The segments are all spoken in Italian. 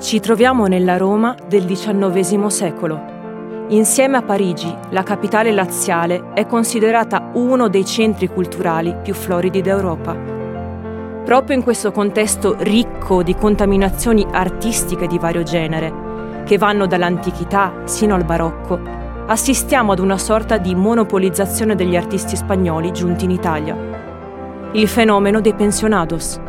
Ci troviamo nella Roma del XIX secolo. Insieme a Parigi, la capitale laziale è considerata uno dei centri culturali più floridi d'Europa. Proprio in questo contesto ricco di contaminazioni artistiche di vario genere, che vanno dall'antichità sino al barocco, assistiamo ad una sorta di monopolizzazione degli artisti spagnoli giunti in Italia. Il fenomeno dei pensionados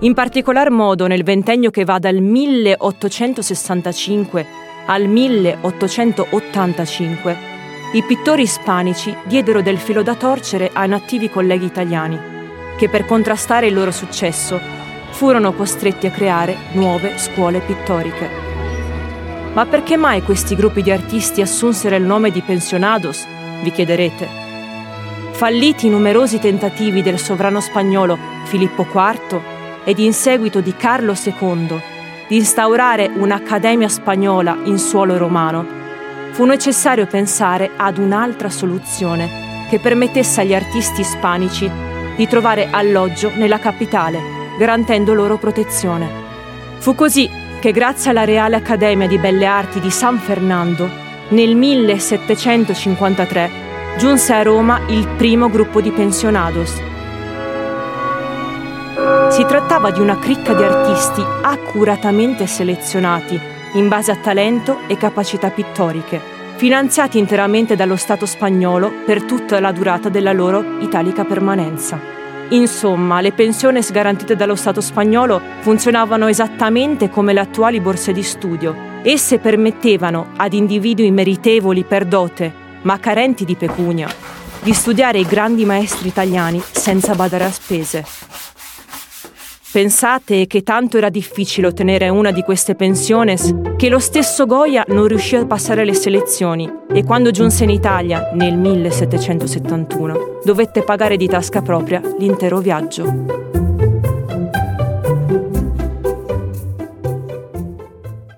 in particolar modo nel ventennio che va dal 1865 al 1885, i pittori ispanici diedero del filo da torcere ai nattivi colleghi italiani, che per contrastare il loro successo furono costretti a creare nuove scuole pittoriche. Ma perché mai questi gruppi di artisti assunsero il nome di pensionados? Vi chiederete. Falliti i numerosi tentativi del sovrano spagnolo Filippo IV ed in seguito di Carlo II di instaurare un'accademia spagnola in suolo romano, fu necessario pensare ad un'altra soluzione che permettesse agli artisti ispanici di trovare alloggio nella capitale, garantendo loro protezione. Fu così che grazie alla Reale Accademia di Belle Arti di San Fernando, nel 1753 giunse a Roma il primo gruppo di pensionados, si trattava di una cricca di artisti accuratamente selezionati in base a talento e capacità pittoriche, finanziati interamente dallo Stato spagnolo per tutta la durata della loro italica permanenza. Insomma, le pensioni garantite dallo Stato spagnolo funzionavano esattamente come le attuali borse di studio. Esse permettevano ad individui meritevoli per dote, ma carenti di pecunia, di studiare i grandi maestri italiani senza badare a spese. Pensate che tanto era difficile ottenere una di queste pensiones che lo stesso Goya non riuscì a passare le selezioni e quando giunse in Italia nel 1771 dovette pagare di tasca propria l'intero viaggio.